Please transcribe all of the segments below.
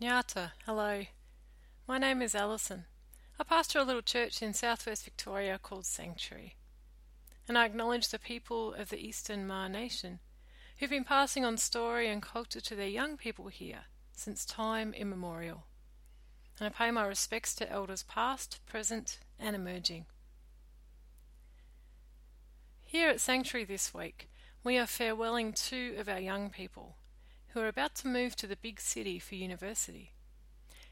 Nyata, hello. My name is Alison. I pastor a little church in southwest Victoria called Sanctuary. And I acknowledge the people of the Eastern Maar Nation who've been passing on story and culture to their young people here since time immemorial. And I pay my respects to elders past, present, and emerging. Here at Sanctuary this week, we are farewelling two of our young people who are about to move to the big city for university.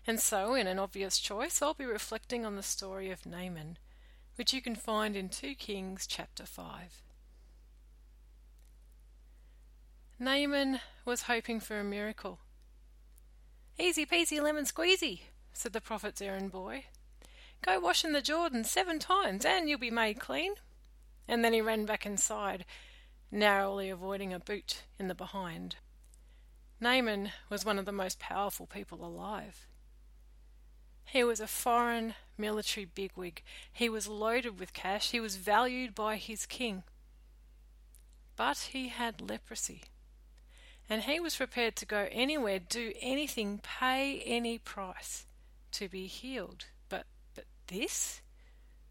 And so, in an obvious choice, I'll be reflecting on the story of Naaman, which you can find in 2 Kings chapter 5. Naaman was hoping for a miracle. Easy peasy lemon squeezy, said the prophet's errand boy. Go wash in the Jordan seven times and you'll be made clean. And then he ran back inside, narrowly avoiding a boot in the behind. Naaman was one of the most powerful people alive. He was a foreign military bigwig. He was loaded with cash. He was valued by his king. But he had leprosy. And he was prepared to go anywhere, do anything, pay any price to be healed. But, but this?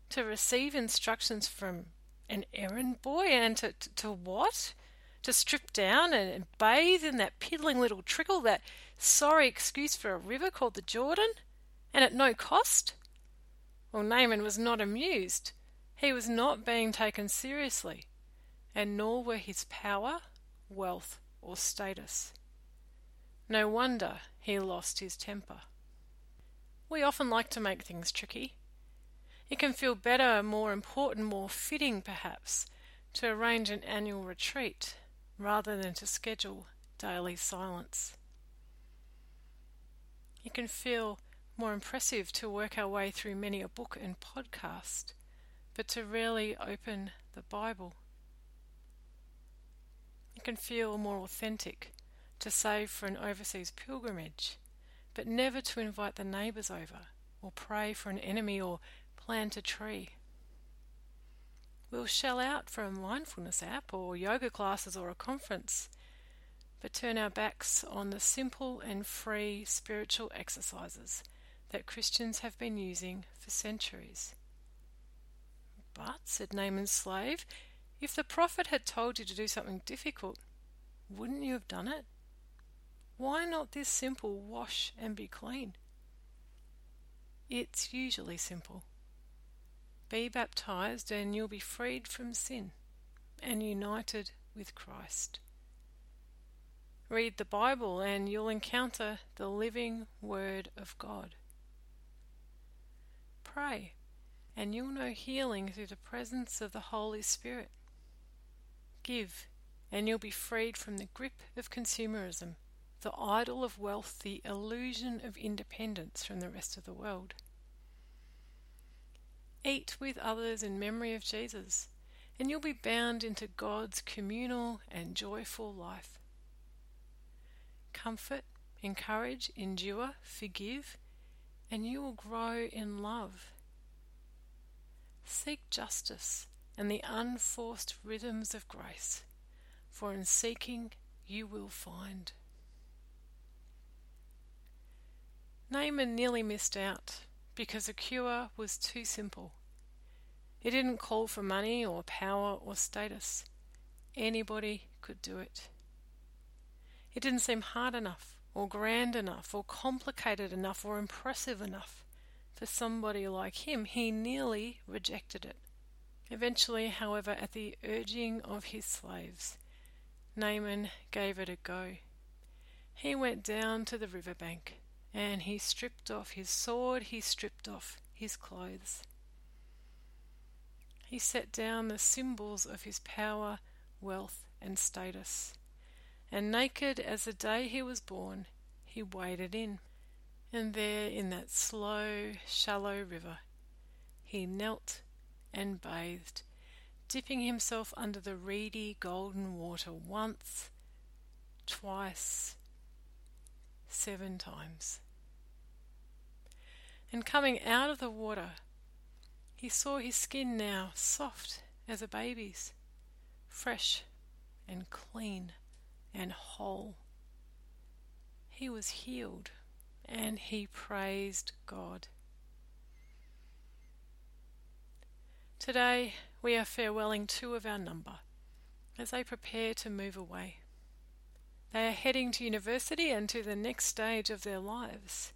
To receive instructions from an errand boy and to, to, to what? To strip down and bathe in that piddling little trickle, that sorry excuse for a river called the Jordan, and at no cost? Well, Naaman was not amused. He was not being taken seriously, and nor were his power, wealth, or status. No wonder he lost his temper. We often like to make things tricky. It can feel better, more important, more fitting, perhaps, to arrange an annual retreat rather than to schedule daily silence. It can feel more impressive to work our way through many a book and podcast, but to rarely open the Bible. It can feel more authentic to save for an overseas pilgrimage, but never to invite the neighbours over, or pray for an enemy, or plant a tree. We'll shell out for a mindfulness app or yoga classes or a conference, but turn our backs on the simple and free spiritual exercises that Christians have been using for centuries. But, said Naaman's slave, if the prophet had told you to do something difficult, wouldn't you have done it? Why not this simple wash and be clean? It's usually simple. Be baptized, and you'll be freed from sin and united with Christ. Read the Bible, and you'll encounter the living Word of God. Pray, and you'll know healing through the presence of the Holy Spirit. Give, and you'll be freed from the grip of consumerism, the idol of wealth, the illusion of independence from the rest of the world. Eat with others in memory of Jesus, and you'll be bound into God's communal and joyful life. Comfort, encourage, endure, forgive, and you will grow in love. Seek justice and the unforced rhythms of grace, for in seeking you will find. Naaman nearly missed out because the cure was too simple. It didn't call for money or power or status. Anybody could do it. It didn't seem hard enough, or grand enough, or complicated enough, or impressive enough for somebody like him. He nearly rejected it. Eventually, however, at the urging of his slaves, Naaman gave it a go. He went down to the river bank and he stripped off his sword, he stripped off his clothes. He set down the symbols of his power, wealth, and status, and naked as the day he was born, he waded in. And there, in that slow, shallow river, he knelt and bathed, dipping himself under the reedy golden water once, twice, seven times. And coming out of the water, he saw his skin now soft as a baby's, fresh and clean and whole. He was healed and he praised God. Today we are farewelling two of our number as they prepare to move away. They are heading to university and to the next stage of their lives.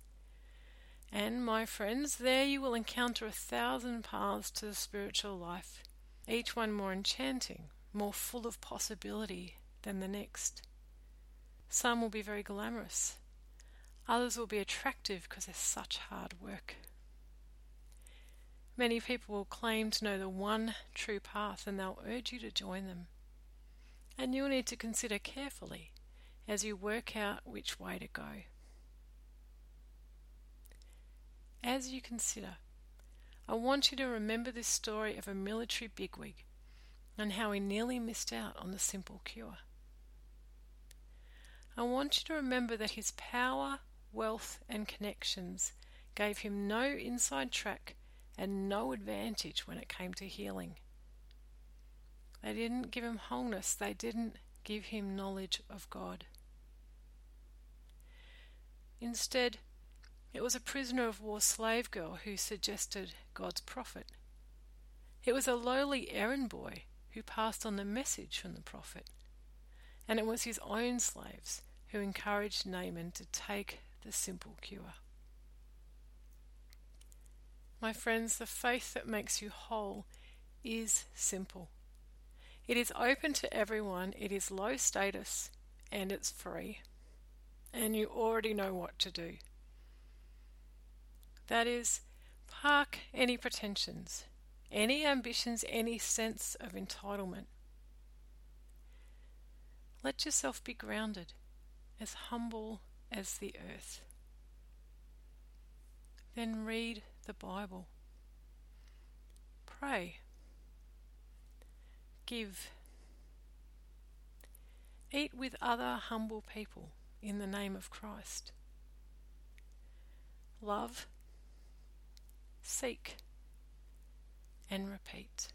And, my friends, there you will encounter a thousand paths to the spiritual life, each one more enchanting, more full of possibility than the next. Some will be very glamorous, others will be attractive because they're such hard work. Many people will claim to know the one true path and they'll urge you to join them. And you'll need to consider carefully as you work out which way to go. As you consider, I want you to remember this story of a military bigwig and how he nearly missed out on the simple cure. I want you to remember that his power, wealth, and connections gave him no inside track and no advantage when it came to healing. They didn't give him wholeness, they didn't give him knowledge of God. Instead, it was a prisoner of war slave girl who suggested God's prophet. It was a lowly errand boy who passed on the message from the prophet. And it was his own slaves who encouraged Naaman to take the simple cure. My friends, the faith that makes you whole is simple. It is open to everyone, it is low status, and it's free and you already know what to do. That is, park any pretensions, any ambitions, any sense of entitlement. Let yourself be grounded, as humble as the earth. Then read the Bible. Pray. Give. Eat with other humble people in the name of Christ. Love, seek, and repeat.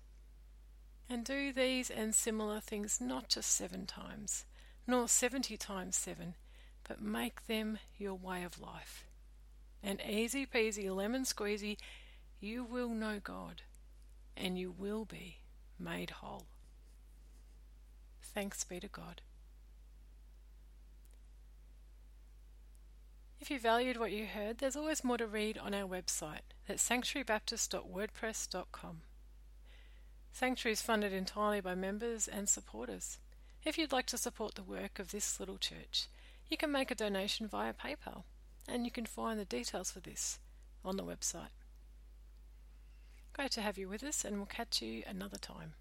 And do these and similar things not just seven times, nor seventy times seven, but make them your way of life. And easy peasy, lemon squeezy, you will know God, and you will be made whole. Thanks be to God. If you valued what you heard, there's always more to read on our website at sanctuarybaptist.wordpress.com. Sanctuary is funded entirely by members and supporters. If you'd like to support the work of this little church, you can make a donation via PayPal, and you can find the details for this on the website. Great to have you with us, and we'll catch you another time.